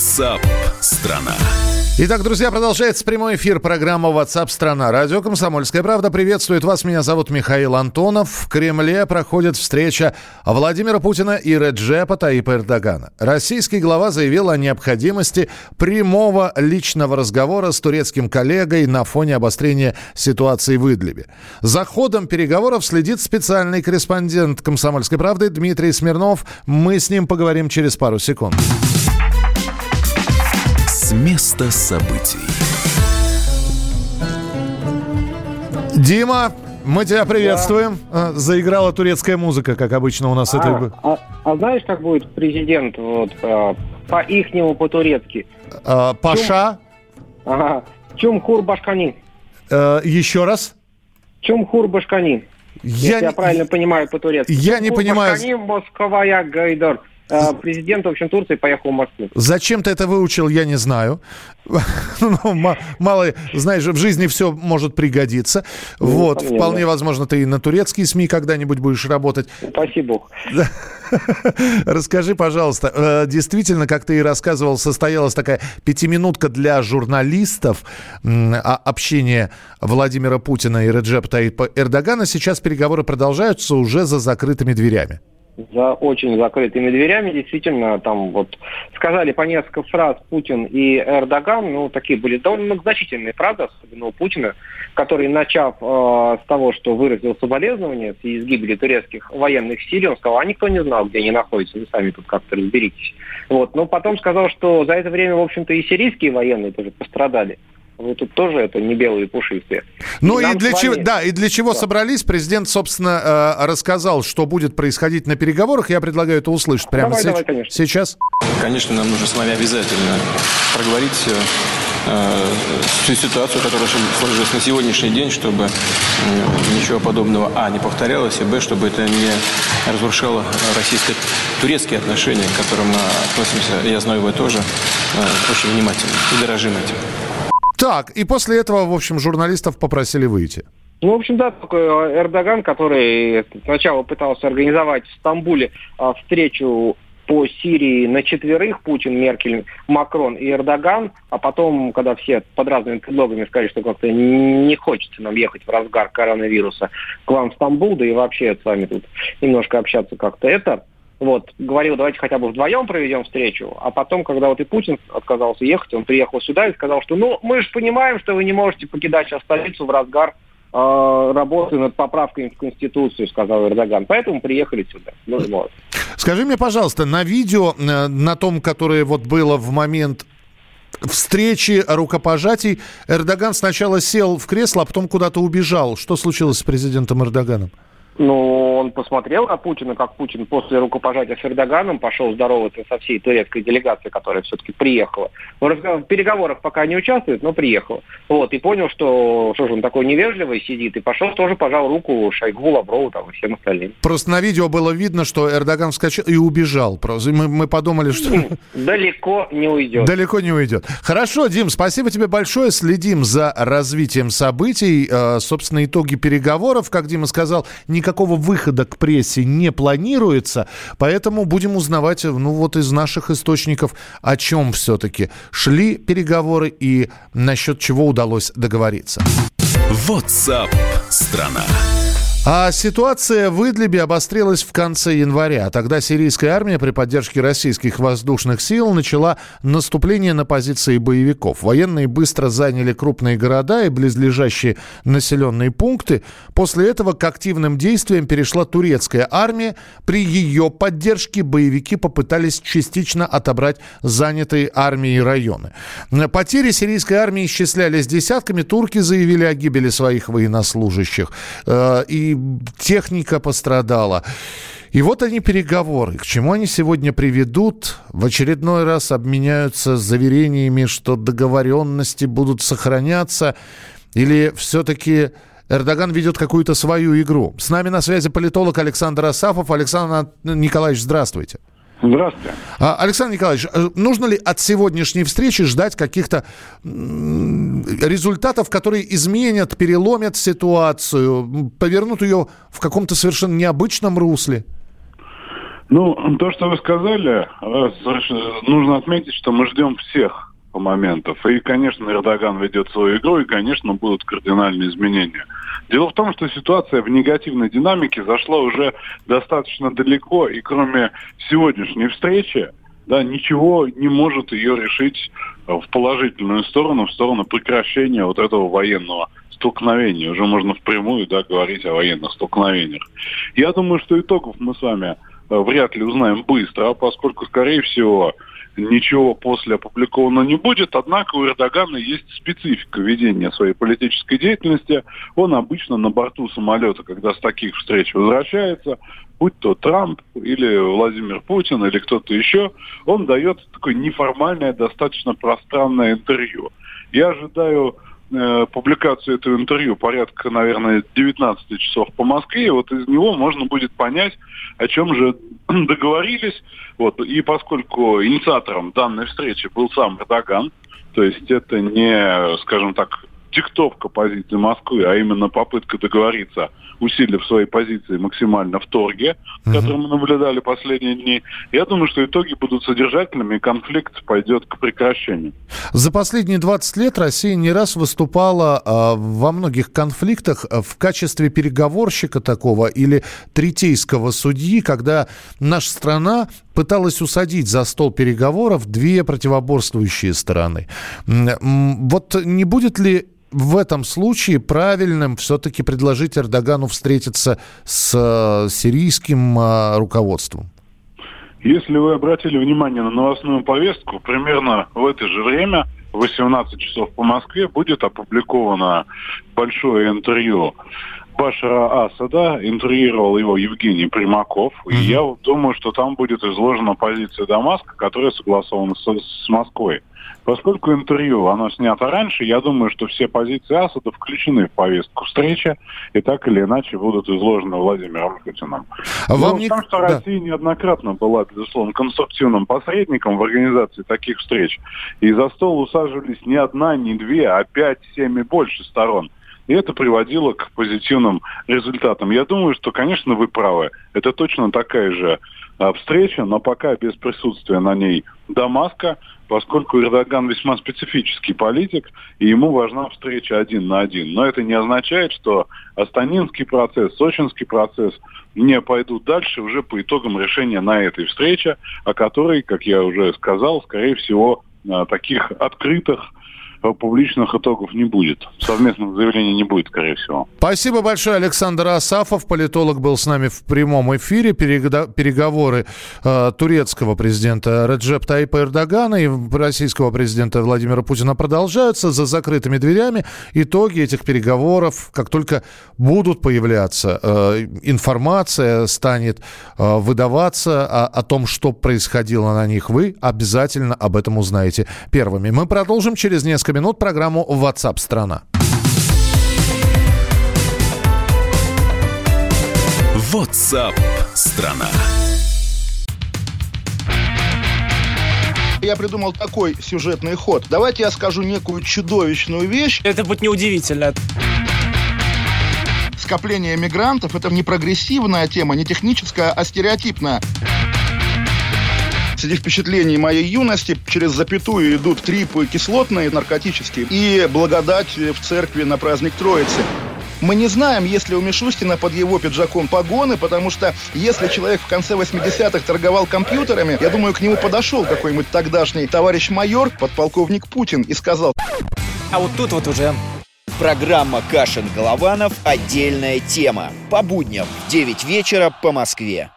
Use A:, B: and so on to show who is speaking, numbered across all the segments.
A: WhatsApp страна.
B: Итак, друзья, продолжается прямой эфир программы WhatsApp страна. Радио «Комсомольская правда» приветствует вас. Меня зовут Михаил Антонов. В Кремле проходит встреча Владимира Путина и Реджепа Таипа Эрдогана. Российский глава заявил о необходимости прямого личного разговора с турецким коллегой на фоне обострения ситуации в Идлибе. За ходом переговоров следит специальный корреспондент «Комсомольской правды» Дмитрий Смирнов. Мы с ним поговорим через пару секунд.
A: С места событий.
B: Дима, мы тебя приветствуем. Да. Заиграла турецкая музыка, как обычно у нас
C: а,
B: это.
C: А, а знаешь, как будет президент вот а, по ихнему по-турецки?
B: А, Паша.
C: Чум, ага. Чумхур Башкани.
B: А, еще раз.
C: Чумхур Башкани. Я, Если я правильно понимаю по-турецки.
B: Я Чумхур не понимаю.
C: Башкани, Москва, Гайдар. Э, президент, в общем, Турции поехал в Москву.
B: Зачем ты это выучил, я не знаю. ну, мало, знаешь, в жизни все может пригодиться. Ну, вот, вполне возможно, ты и на турецкие СМИ когда-нибудь будешь работать.
C: Спасибо.
B: Расскажи, пожалуйста, э, действительно, как ты и рассказывал, состоялась такая пятиминутка для журналистов общения Владимира Путина и Реджепа Таипа Эрдогана. Сейчас переговоры продолжаются уже за закрытыми дверями
C: за очень закрытыми дверями. Действительно, там вот сказали по несколько фраз Путин и Эрдоган, ну, такие были довольно многозначительные фразы, особенно у Путина, который, начав э, с того, что выразил соболезнования в связи с гибелью турецких военных сил, он сказал, а никто не знал, где они находятся, вы сами тут как-то разберитесь. Вот. Но потом сказал, что за это время, в общем-то, и сирийские военные тоже пострадали. Вы тут тоже это не белые пушистые.
B: Ну и, и для чего, да, и для чего да. собрались? Президент, собственно, э, рассказал, что будет происходить на переговорах. Я предлагаю это услышать прямо давай, давай, конечно. сейчас.
D: Конечно, нам нужно с вами обязательно проговорить э, всю ситуацию, которая сложилась на сегодняшний день, чтобы ничего подобного, а, не повторялось, и, б, чтобы это не разрушало российско-турецкие отношения, к которым мы относимся, я знаю, вы тоже, э, очень внимательно и дорожим этим.
B: Так, и после этого, в общем, журналистов попросили выйти.
C: Ну, в общем, да, такой э, Эрдоган, который сначала пытался организовать в Стамбуле а, встречу по Сирии на четверых, Путин, Меркель, Макрон и Эрдоган, а потом, когда все под разными предлогами сказали, что как-то не хочется нам ехать в разгар коронавируса к вам в Стамбул, да и вообще с вами тут немножко общаться как-то это, вот, говорил, давайте хотя бы вдвоем проведем встречу, а потом, когда вот и Путин отказался ехать, он приехал сюда и сказал, что ну, мы же понимаем, что вы не можете покидать сейчас столицу в разгар э, работы над поправками в Конституцию, сказал Эрдоган. Поэтому приехали сюда. Ну, вот.
B: Скажи мне, пожалуйста, на видео, э, на том, которое вот было в момент встречи, рукопожатий, Эрдоган сначала сел в кресло, а потом куда-то убежал. Что случилось с президентом Эрдоганом?
C: Ну, он посмотрел на Путина, как Путин после рукопожатия с Эрдоганом пошел здороваться со всей турецкой делегацией, которая все-таки приехала. В переговорах пока не участвует, но приехал. Вот, и понял, что, что же он такой невежливый сидит, и пошел тоже пожал руку Шойгу, Лаврову там, и всем остальным.
B: Просто на видео было видно, что Эрдоган вскочил и убежал. Просто мы, мы подумали, что...
C: Далеко не уйдет.
B: Далеко не уйдет. Хорошо, Дим, спасибо тебе большое. Следим за развитием событий. Э, собственно, итоги переговоров, как Дима сказал, никак никакого выхода к прессе не планируется, поэтому будем узнавать, ну вот из наших источников, о чем все-таки шли переговоры и насчет чего удалось договориться.
A: WhatsApp страна.
B: А ситуация в Идлибе обострилась в конце января. Тогда сирийская армия при поддержке российских воздушных сил начала наступление на позиции боевиков. Военные быстро заняли крупные города и близлежащие населенные пункты. После этого к активным действиям перешла турецкая армия. При ее поддержке боевики попытались частично отобрать занятые армией районы. Потери сирийской армии исчислялись десятками. Турки заявили о гибели своих военнослужащих. Э, техника пострадала. И вот они переговоры. К чему они сегодня приведут? В очередной раз обменяются заверениями, что договоренности будут сохраняться? Или все-таки Эрдоган ведет какую-то свою игру? С нами на связи политолог Александр Асафов. Александр Николаевич, здравствуйте.
E: Здравствуйте.
B: А, Александр Николаевич, э, нужно ли от сегодняшней встречи ждать каких-то результатов, которые изменят, переломят ситуацию, повернут ее в каком-то совершенно необычном русле?
E: Ну, то, что вы сказали, нужно отметить, что мы ждем всех моментов. И, конечно, Эрдоган ведет свою игру, и, конечно, будут кардинальные изменения. Дело в том, что ситуация в негативной динамике зашла уже достаточно далеко, и кроме сегодняшней встречи, да, ничего не может ее решить в положительную сторону, в сторону прекращения вот этого военного столкновения. Уже можно впрямую да, говорить о военных столкновениях. Я думаю, что итогов мы с вами э, вряд ли узнаем быстро, поскольку, скорее всего, ничего после опубликовано не будет, однако у Эрдогана есть специфика ведения своей политической деятельности. Он обычно на борту самолета, когда с таких встреч возвращается, будь то Трамп или Владимир Путин или кто-то еще, он дает такое неформальное, достаточно пространное интервью. Я ожидаю э, публикацию этого интервью порядка, наверное, 19 часов по Москве. И вот из него можно будет понять, о чем же договорились. Вот. И поскольку инициатором данной встречи был сам Эрдоган, то есть это не, скажем так, диктовка позиции Москвы, а именно попытка договориться, усилив свои позиции максимально в торге, угу. который мы наблюдали последние дни. Я думаю, что итоги будут содержательными, и конфликт пойдет к прекращению.
B: За последние 20 лет Россия не раз выступала э, во многих конфликтах в качестве переговорщика такого или третейского судьи, когда наша страна пыталась усадить за стол переговоров две противоборствующие стороны. Вот не будет ли в этом случае правильным все-таки предложить Эрдогану встретиться с э, сирийским э, руководством?
E: Если вы обратили внимание на новостную повестку, примерно в это же время, в 18 часов по Москве, будет опубликовано большое интервью Башара Асада, интервьюировал его Евгений Примаков. Mm-hmm. И я думаю, что там будет изложена позиция Дамаска, которая согласована с, с Москвой. Поскольку интервью, оно снято раньше, я думаю, что все позиции Асада включены в повестку встречи и так или иначе будут изложены Владимиром Путиным. А вам не... Потому что да. Россия неоднократно была, безусловно, конструктивным посредником в организации таких встреч. И за стол усаживались не одна, не две, а пять, семь и больше сторон. И это приводило к позитивным результатам. Я думаю, что, конечно, вы правы. Это точно такая же а, встреча, но пока без присутствия на ней Дамаска, поскольку Эрдоган весьма специфический политик, и ему важна встреча один на один. Но это не означает, что Астанинский процесс, Сочинский процесс не пойдут дальше уже по итогам решения на этой встрече, о которой, как я уже сказал, скорее всего, а, таких открытых публичных итогов не будет. Совместных заявлений не будет, скорее всего.
B: Спасибо большое, Александр Асафов. Политолог был с нами в прямом эфире. Переговоры э, турецкого президента Реджеп Таипа Эрдогана и российского президента Владимира Путина продолжаются за закрытыми дверями. Итоги этих переговоров, как только будут появляться, э, информация станет э, выдаваться о, о том, что происходило на них, вы обязательно об этом узнаете первыми. Мы продолжим через несколько несколько минут программу WhatsApp страна.
A: WhatsApp страна.
F: Я придумал такой сюжетный ход. Давайте я скажу некую чудовищную вещь.
G: Это будет неудивительно
F: скопление мигрантов – это не прогрессивная тема, не техническая, а стереотипная. Среди впечатлений моей юности через запятую идут трипы кислотные, наркотические, и благодать в церкви на праздник Троицы. Мы не знаем, есть ли у Мишустина под его пиджаком погоны, потому что если человек в конце 80-х торговал компьютерами, я думаю, к нему подошел какой-нибудь тогдашний товарищ майор, подполковник Путин, и сказал...
G: А вот тут вот уже
H: Программа «Кашин-Голованов. Отдельная тема». По будням в 9 вечера по Москве.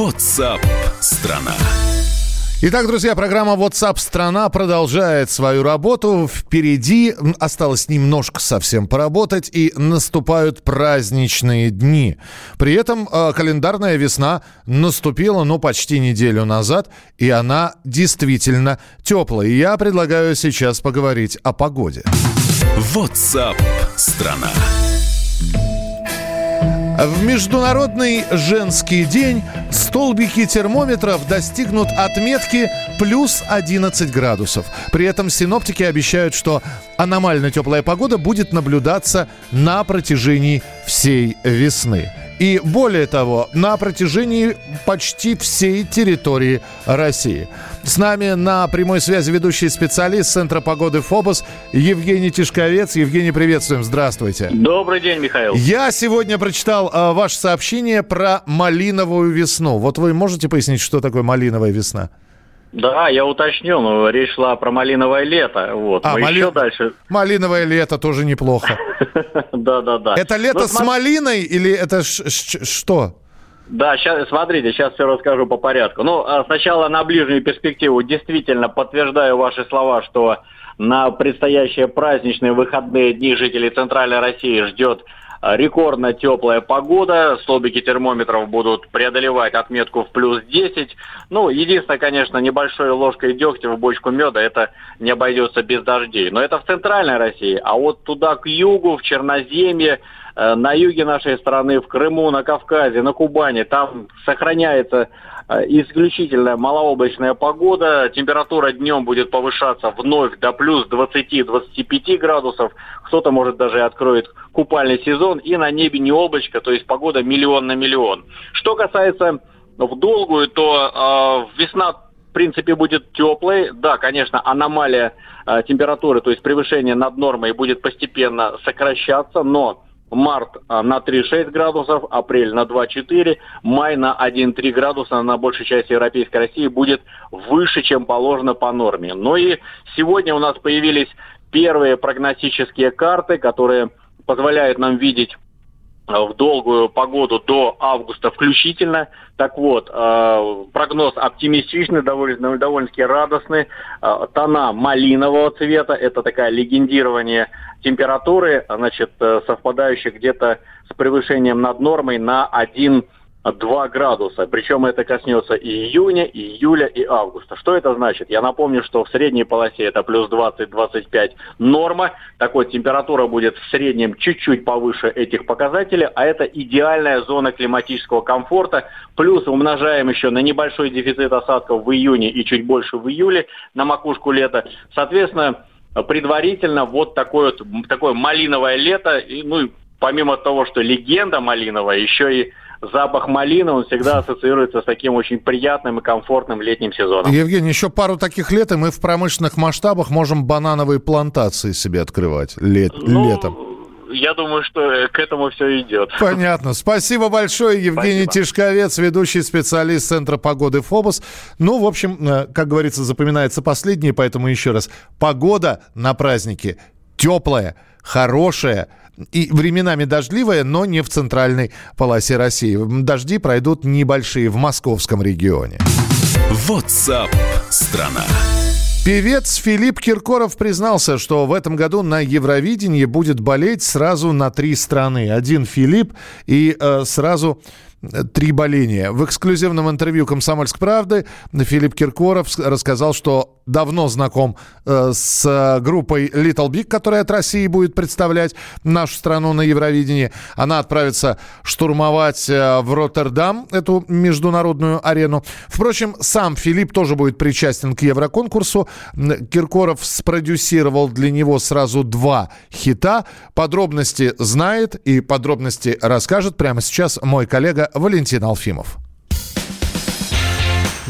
A: WhatsApp страна.
B: Итак, друзья, программа WhatsApp страна продолжает свою работу. Впереди осталось немножко совсем поработать, и наступают праздничные дни. При этом э, календарная весна наступила, ну, почти неделю назад, и она действительно теплая. И я предлагаю сейчас поговорить о погоде.
A: WhatsApp страна.
B: В Международный женский день столбики термометров достигнут отметки плюс 11 градусов. При этом синоптики обещают, что аномально теплая погода будет наблюдаться на протяжении всей весны. И более того, на протяжении почти всей территории России. С нами на прямой связи ведущий специалист Центра погоды ФОБОС Евгений Тишковец. Евгений, приветствуем. Здравствуйте.
I: Добрый день, Михаил.
B: Я сегодня прочитал э, ваше сообщение про малиновую весну. Вот вы можете пояснить, что такое малиновая весна?
I: Да, я уточню, но речь шла про малиновое лето. Вот.
B: А,
I: Мы
B: мали-
I: еще дальше.
B: Малиновое лето тоже неплохо.
I: Да, да, да.
B: Это лето
I: Ну,
B: с малиной или это что?
I: Да, сейчас, смотрите, сейчас все расскажу по порядку. Ну, а сначала на ближнюю перспективу. Действительно, подтверждаю ваши слова, что на предстоящие праздничные выходные дни жителей Центральной России ждет рекордно теплая погода. Столбики термометров будут преодолевать отметку в плюс 10. Ну, единственное, конечно, небольшой ложкой дегтя в бочку меда, это не обойдется без дождей. Но это в Центральной России. А вот туда к югу, в Черноземье, э, на юге нашей страны, в Крыму, на Кавказе, на Кубани, там сохраняется исключительно малооблачная погода. Температура днем будет повышаться вновь до плюс 20-25 градусов. Кто-то, может, даже откроет купальный сезон. И на небе не облачко, то есть погода миллион на миллион. Что касается в долгую, то э, весна в принципе, будет теплой. Да, конечно, аномалия э, температуры, то есть превышение над нормой будет постепенно сокращаться, но март а, на 3,6 градусов, апрель на 2,4, май на 1,3 градуса на большей части Европейской России будет выше, чем положено по норме. Ну и сегодня у нас появились первые прогностические карты, которые позволяют нам видеть в долгую погоду до августа включительно. Так вот, э, прогноз оптимистичный, довольно, довольно-таки радостный. Э, тона малинового цвета, это такая легендирование температуры, значит, э, совпадающих где-то с превышением над нормой на 1 2 градуса. Причем это коснется и июня, и июля, и августа. Что это значит? Я напомню, что в средней полосе это плюс 20-25 норма. Так вот, температура будет в среднем чуть-чуть повыше этих показателей, а это идеальная зона климатического комфорта. Плюс умножаем еще на небольшой дефицит осадков в июне и чуть больше в июле на макушку лета. Соответственно, предварительно вот такое, вот, такое малиновое лето. И, ну, помимо того, что легенда малиновая, еще и запах малины, он всегда ассоциируется с таким очень приятным и комфортным летним сезоном.
B: Евгений, еще пару таких лет, и мы в промышленных масштабах можем банановые плантации себе открывать лет,
I: Ну,
B: летом.
I: Я думаю, что к этому все идет.
B: Понятно. Спасибо большое, Евгений
I: Спасибо.
B: Тишковец, ведущий специалист Центра погоды ФОБОС. Ну, в общем, э, как говорится, запоминается последнее, поэтому еще раз. Погода на празднике теплая, хорошая, и временами дождливая, но не в центральной полосе России. Дожди пройдут небольшие в московском регионе.
A: WhatsApp страна.
B: Певец Филипп Киркоров признался, что в этом году на Евровидении будет болеть сразу на три страны. Один Филипп и э, сразу э, три боления. В эксклюзивном интервью «Комсомольской правды» Филипп Киркоров рассказал, что давно знаком э, с э, группой Little Big, которая от России будет представлять нашу страну на Евровидении. Она отправится штурмовать э, в Роттердам эту международную арену. Впрочем, сам Филипп тоже будет причастен к Евроконкурсу. Киркоров спродюсировал для него сразу два хита. Подробности знает и подробности расскажет прямо сейчас мой коллега Валентин Алфимов.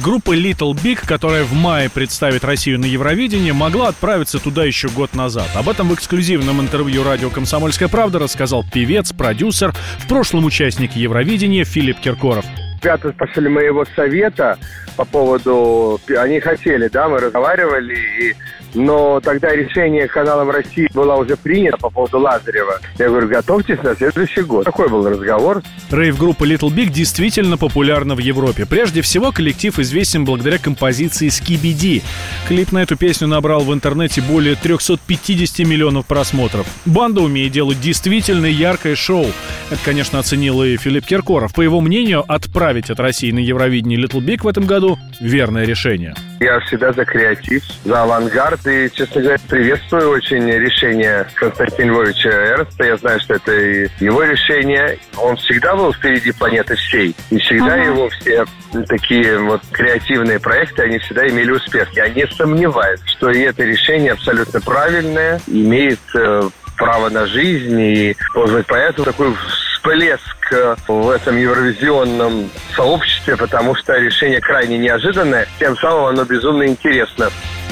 J: Группа Little Big, которая в мае представит Россию на Евровидении, могла отправиться туда еще год назад. Об этом в эксклюзивном интервью радио «Комсомольская правда» рассказал певец, продюсер, в прошлом участник Евровидения Филипп Киркоров.
K: Ребята спрашивали моего совета по поводу... Они хотели, да, мы разговаривали, и... но тогда решение каналом России было уже принято по поводу Лазарева. Я говорю, готовьтесь на следующий год. Такой был разговор.
J: Рейв-группа Little Big действительно популярна в Европе. Прежде всего, коллектив известен благодаря композиции «Скибиди». Клип на эту песню набрал в интернете более 350 миллионов просмотров. Банда умеет делать действительно яркое шоу. Это, конечно, оценил и Филипп Киркоров. По его мнению, отправить отправить от России на Евровидение Little Big в этом году – верное решение.
K: Я всегда за креатив, за авангард и, честно говоря, приветствую очень решение Константина Львовича Эрнста. Я знаю, что это его решение. Он всегда был впереди планеты всей. И всегда ага. его все такие вот креативные проекты, они всегда имели успех. Я не сомневаюсь, что и это решение абсолютно правильное, имеет э, право на жизнь. И, может быть, поэтому такой всплеск э, в этом евровизионном сообществе, потому что решение крайне неожиданное, тем самым оно безумно интересно.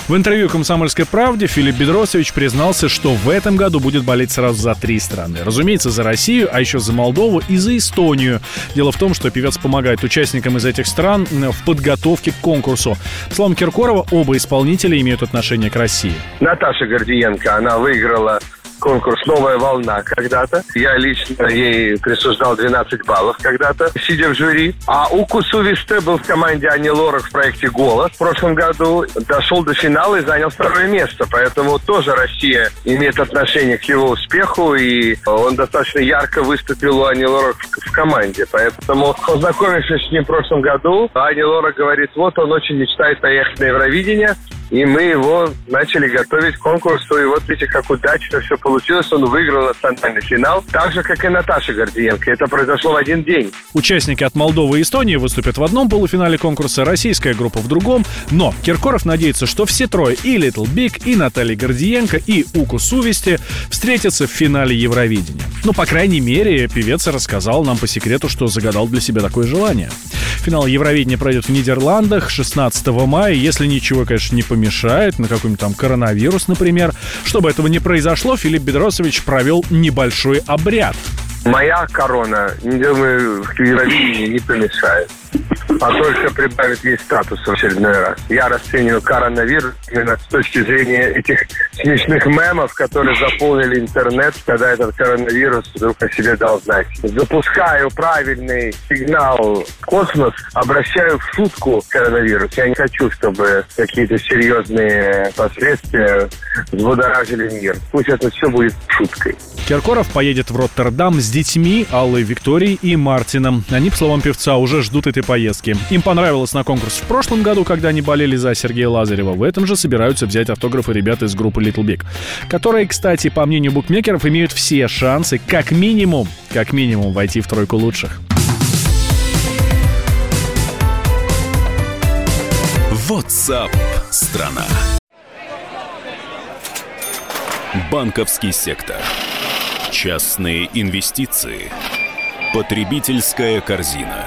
J: В интервью «Комсомольской правде» Филипп Бедросович признался, что в этом году будет болеть сразу за три страны. Разумеется, за Россию, а еще за Молдову и за Эстонию. Дело в том, что певец помогает участникам из этих стран в подготовке к конкурсу. По словам Киркорова, оба исполнителя имеют отношение к России.
K: Наташа Гордиенко, она выиграла конкурс «Новая волна» когда-то. Я лично ей присуждал 12 баллов когда-то, сидя в жюри. А Укус Увисте был в команде Ани Лорак в проекте «Голос» в прошлом году. Дошел до финала и занял второе место. Поэтому тоже Россия имеет отношение к его успеху. И он достаточно ярко выступил у Ани Лорак в команде. Поэтому, познакомившись с ним в прошлом году, Ани Лорак говорит, вот он очень мечтает поехать на Евровидение. И мы его начали готовить к конкурсу. И вот видите, как удачно все получилось. Он выиграл национальный финал. Так же, как и Наташа Гордиенко. Это произошло в один день.
J: Участники от Молдовы и Эстонии выступят в одном полуфинале конкурса, российская группа в другом. Но Киркоров надеется, что все трое, и Little Big, и Наталья Гордиенко, и Уку Сувести, встретятся в финале Евровидения. Ну, по крайней мере, певец рассказал нам по секрету, что загадал для себя такое желание. Финал Евровидения пройдет в Нидерландах 16 мая. Если ничего, конечно, не помешает, на какой-нибудь там коронавирус, например. Чтобы этого не произошло, Филипп Бедросович провел небольшой обряд.
K: Моя корона, думаю, в Евровидении не помешает а только прибавит ей статус в очередной раз. Я расцениваю коронавирус именно с точки зрения этих смешных мемов, которые заполнили интернет, когда этот коронавирус вдруг о себе дал знать. Запускаю правильный сигнал в космос, обращаю в шутку коронавирус. Я не хочу, чтобы какие-то серьезные последствия взбудоражили мир. Пусть это все будет шуткой.
J: Киркоров поедет в Роттердам с детьми Аллой Викторией и Мартином. Они, по словам певца, уже ждут этой поездки. Им понравилось на конкурс в прошлом году, когда они болели за Сергея Лазарева. В этом же собираются взять автографы ребята из группы Little Big, которые, кстати, по мнению букмекеров, имеют все шансы как минимум, как минимум войти в тройку лучших.
A: WhatsApp страна. Банковский сектор. Частные инвестиции. Потребительская корзина.